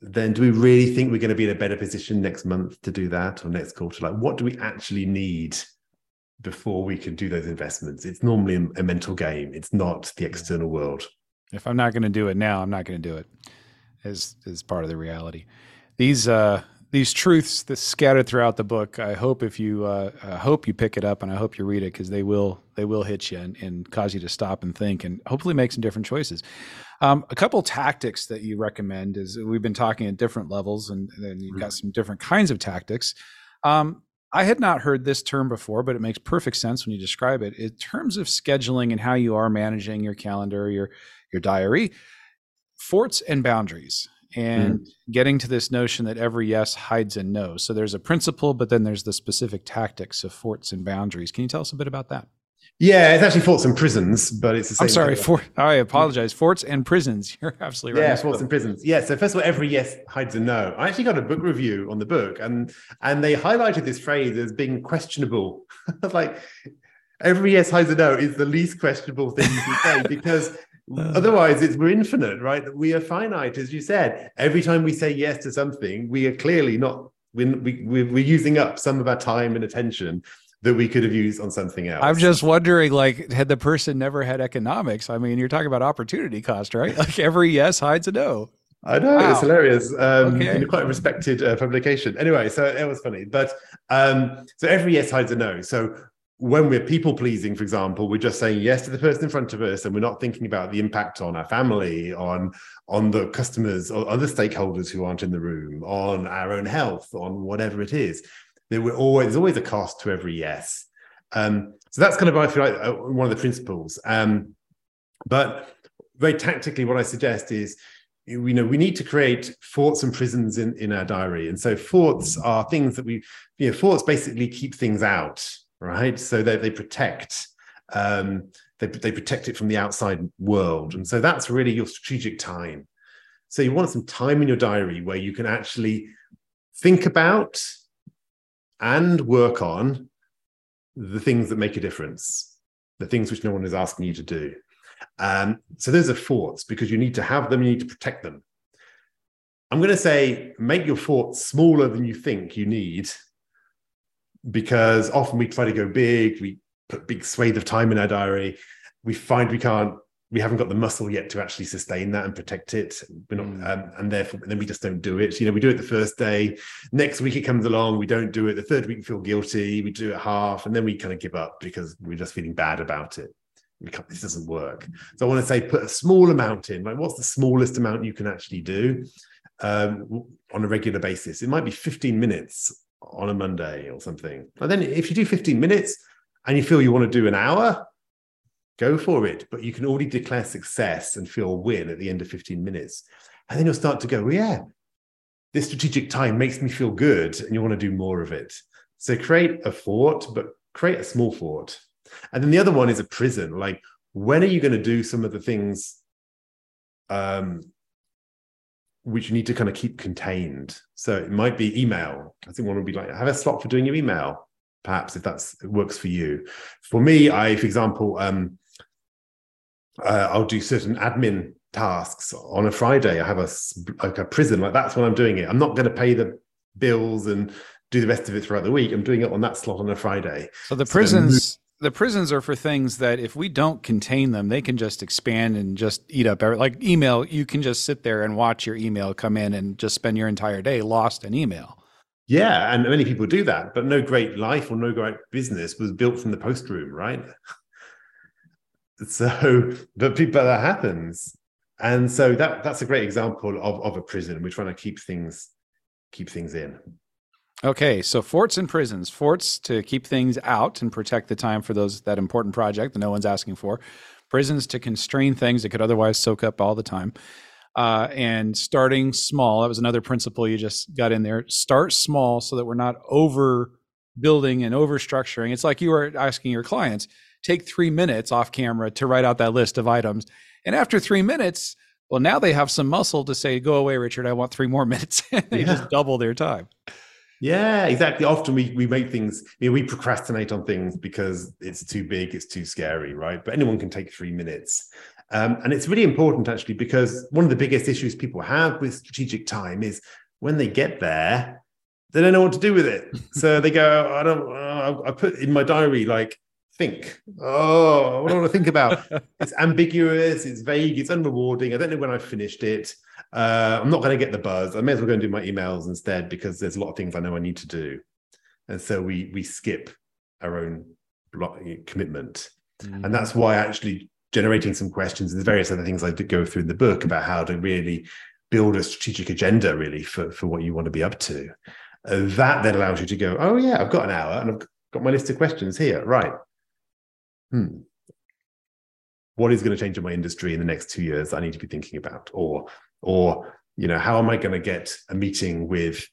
then do we really think we're going to be in a better position next month to do that or next quarter? Like, what do we actually need before we can do those investments? It's normally a, a mental game. It's not the external world. If I'm not going to do it now, I'm not going to do it. Is is part of the reality. These uh, these truths that scattered throughout the book. I hope if you uh, I hope you pick it up and I hope you read it because they will they will hit you and, and, cause you to stop and think and hopefully make some different choices. Um, a couple tactics that you recommend is we've been talking at different levels and then you've got some different kinds of tactics. Um, I had not heard this term before, but it makes perfect sense when you describe it. In terms of scheduling and how you are managing your calendar, your your diary, forts and boundaries, and mm. getting to this notion that every yes hides a no. So there's a principle, but then there's the specific tactics of forts and boundaries. Can you tell us a bit about that? Yeah, it's actually forts and prisons, but it's the same. I'm sorry, for, I apologize. Forts and prisons. You're absolutely right. Yeah, forts and prisons. Yeah. So first of all, every yes hides a no. I actually got a book review on the book, and and they highlighted this phrase as being questionable. like every yes hides a no is the least questionable thing you can say because. Otherwise, it's we're infinite, right? We are finite, as you said. Every time we say yes to something, we are clearly not. We, we, we're using up some of our time and attention that we could have used on something else. I'm just wondering, like, had the person never had economics? I mean, you're talking about opportunity cost, right? Like every yes hides a no. I know wow. it's hilarious. Um, okay. quite a respected uh, publication. Anyway, so it was funny, but um, so every yes hides a no. So when we're people pleasing, for example, we're just saying yes to the person in front of us, and we're not thinking about the impact on our family, on on the customers or other stakeholders who aren't in the room, on our own health, on whatever it is. There we're always there's always a cost to every yes. Um, so that's kind of I feel like uh, one of the principles. Um, but very tactically, what I suggest is you know we need to create forts and prisons in in our diary and so forts are things that we you know forts basically keep things out right? So that they protect Um, they, they protect it from the outside world. And so that's really your strategic time. So you want some time in your diary where you can actually think about and work on the things that make a difference, the things which no one is asking you to do. Um, so those are forts because you need to have them, you need to protect them. I'm going to say make your fort smaller than you think you need because often we try to go big, we put big swathe of time in our diary. We find we can't, we haven't got the muscle yet to actually sustain that and protect it. We're not, mm. um, and therefore, then we just don't do it. You know, we do it the first day. Next week it comes along, we don't do it. The third week we feel guilty. We do it half, and then we kind of give up because we're just feeling bad about it. this doesn't work. So I want to say, put a small amount in. Like, what's the smallest amount you can actually do um, on a regular basis? It might be 15 minutes on a Monday or something. And then if you do 15 minutes and you feel you want to do an hour, go for it. But you can already declare success and feel win at the end of 15 minutes. And then you'll start to go, well, yeah, this strategic time makes me feel good and you want to do more of it. So create a fort, but create a small fort. And then the other one is a prison. Like, when are you going to do some of the things um, which you need to kind of keep contained. So it might be email. I think one would be like have a slot for doing your email, perhaps if that's works for you. For me, I, for example, um, uh, I'll do certain admin tasks on a Friday. I have a like a prison, like that's when I'm doing it. I'm not going to pay the bills and do the rest of it throughout the week. I'm doing it on that slot on a Friday. So the prisons the prisons are for things that if we don't contain them, they can just expand and just eat up. Every, like email, you can just sit there and watch your email come in and just spend your entire day lost in email. Yeah, and many people do that, but no great life or no great business was built from the post room, right? so, but people that happens, and so that that's a great example of of a prison. We're trying to keep things keep things in. Okay, so forts and prisons. Forts to keep things out and protect the time for those that important project that no one's asking for. Prisons to constrain things that could otherwise soak up all the time. Uh, and starting small. That was another principle you just got in there. Start small so that we're not over building and over structuring. It's like you were asking your clients take three minutes off camera to write out that list of items. And after three minutes, well, now they have some muscle to say, go away, Richard. I want three more minutes. they yeah. just double their time. Yeah, exactly. Often we we make things, you know, we procrastinate on things because it's too big, it's too scary, right? But anyone can take three minutes. Um, and it's really important actually because one of the biggest issues people have with strategic time is when they get there, they don't know what to do with it. so they go, I don't, uh, I put in my diary like think. Oh, what do I want to think about? it's ambiguous, it's vague, it's unrewarding. I don't know when I finished it. Uh, I'm not going to get the buzz. I may as well go and do my emails instead because there's a lot of things I know I need to do, and so we we skip our own commitment, mm. and that's why actually generating some questions and various other things I did go through in the book about how to really build a strategic agenda really for for what you want to be up to. Uh, that then allows you to go, oh yeah, I've got an hour and I've got my list of questions here, right? Hmm what is going to change in my industry in the next two years I need to be thinking about? Or or you know how am i going to get a meeting with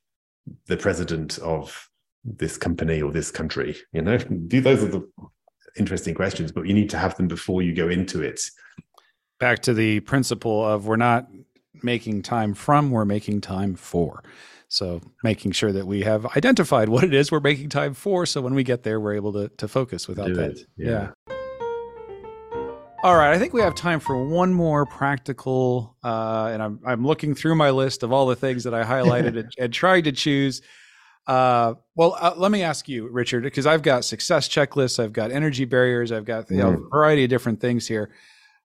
the president of this company or this country? You know those are the interesting questions but you need to have them before you go into it. Back to the principle of we're not making time from we're making time for. So making sure that we have identified what it is we're making time for so when we get there we're able to, to focus without Do that. yeah. yeah. All right, I think we have time for one more practical, uh, and I'm I'm looking through my list of all the things that I highlighted and, and, tried to choose. Uh, well, uh, let me ask you, Richard, because I've got success checklists, I've got energy barriers, I've got you know, mm. a variety of different things here.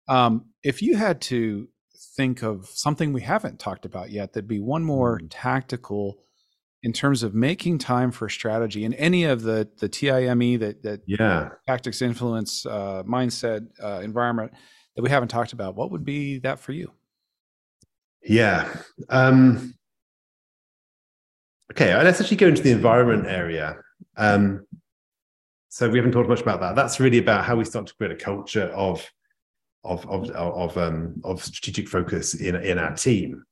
Um, if you had to think of something we haven't talked about yet, that'd be one more mm. tactical in terms of making time for strategy in any of the the TIME that that yeah tactics influence uh, mindset uh, environment that we haven't talked about, what would be that for you? Yeah. Um, okay, let's actually go into the environment area. Um, so we haven't talked much about that. That's really about how we start to create a culture of of of of um, of strategic focus in in our team.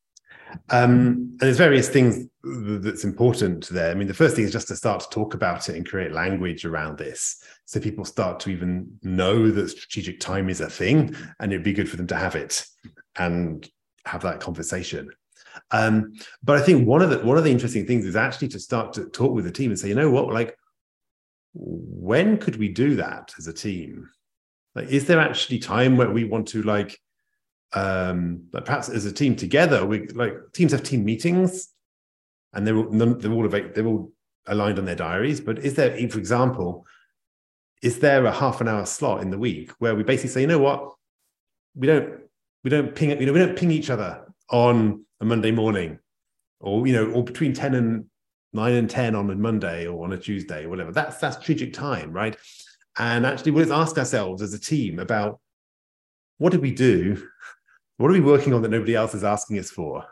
Um, and there's various things that's important there. I mean, the first thing is just to start to talk about it and create language around this. So people start to even know that strategic time is a thing and it'd be good for them to have it and have that conversation. Um, but I think one of the one of the interesting things is actually to start to talk with the team and say, you know what, like, when could we do that as a team? Like, is there actually time where we want to like um, perhaps as a team together, we like teams have team meetings, and they're all, they're all they're all aligned on their diaries. But is there, for example, is there a half an hour slot in the week where we basically say, you know what, we don't we don't ping you know we don't ping each other on a Monday morning, or you know, or between ten and nine and ten on a Monday or on a Tuesday or whatever. That's that's strategic time, right? And actually, let's ask ourselves as a team about what did we do what are we working on that nobody else is asking us for?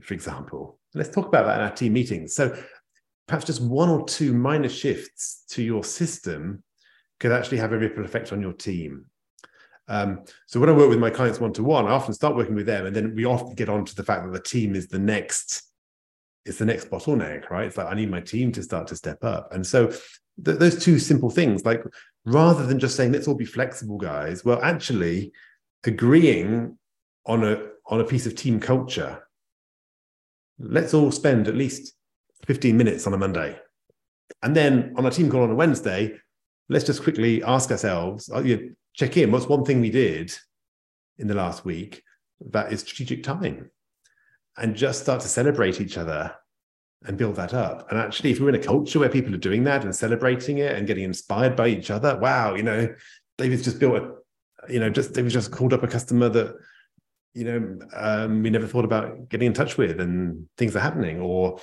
For example, let's talk about that in our team meetings. So perhaps just one or two minor shifts to your system could actually have a ripple effect on your team. Um, so when I work with my clients one to one, I often start working with them, and then we often get on to the fact that the team is the next, it's the next bottleneck, right? It's like I need my team to start to step up, and so th- those two simple things, like rather than just saying let's all be flexible, guys, well, actually agreeing on a on a piece of team culture let's all spend at least 15 minutes on a monday and then on a team call on a wednesday let's just quickly ask ourselves uh, check in what's one thing we did in the last week that is strategic time and just start to celebrate each other and build that up. And actually, if we're in a culture where people are doing that and celebrating it and getting inspired by each other, wow, you know, David's just built a, you know, just David's just called up a customer that you know um, we never thought about getting in touch with and things are happening or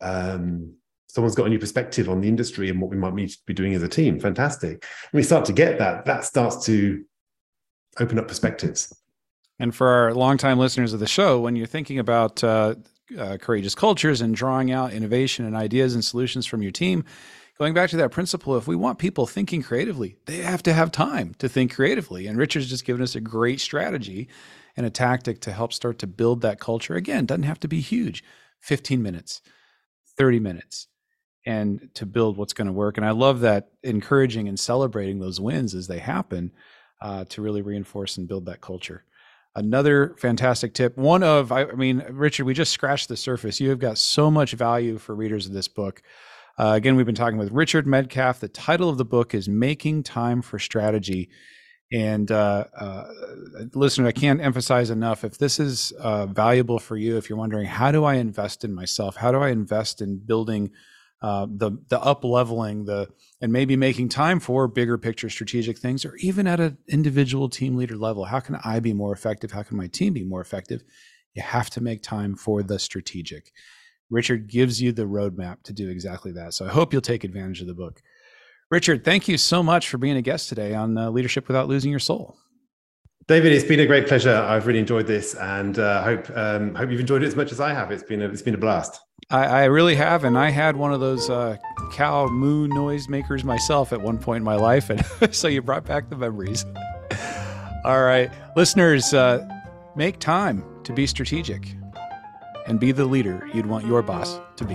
um, someone's got a new perspective on the industry and what we might need to be doing as a team. Fantastic. We start to get that. That starts to open up perspectives. And for our longtime listeners of the show when you're thinking about uh, uh, courageous cultures and drawing out innovation and ideas and solutions from your team going back to that principle if we want people thinking creatively they have to have time to think creatively. And richard's just given us a great strategy and a tactic to help start to build that culture. Again, doesn't have to be huge 15 minutes, 30 minutes, and to build what's going to work. And I love that encouraging and celebrating those wins as they happen uh, to really reinforce and build that culture. Another fantastic tip. One of, I, mean, Richard, we just scratched the surface. You have got so much value for readers of this book. Uh, again, we've been talking with Richard Medcalf. The title of the book is Making Time for Strategy. And uh, uh, listener, I can't emphasize enough if this is uh, valuable for you, if you're wondering, how do I invest in myself? How do I invest in building uh, the the up leveling the and maybe making time for bigger picture strategic things or even at an individual team leader level? How can i be more effective? How can my team be more effective? You have to make time for the strategic. Richard gives you the roadmap to do exactly that. So i hope you'll take advantage of the book Richard, thank you so much for being a guest today on uh, Leadership Without Losing Your Soul. David, it's been a great pleasure. I've really enjoyed this, and uh, hope um, hope you've enjoyed it as much as I have. It's been a, it's been a blast. I, I really have, and I had one of those uh, cow moo noise makers myself at one point in my life, and so you brought back the memories. All right, listeners, uh, make time to be strategic and be the leader you'd want your boss to be.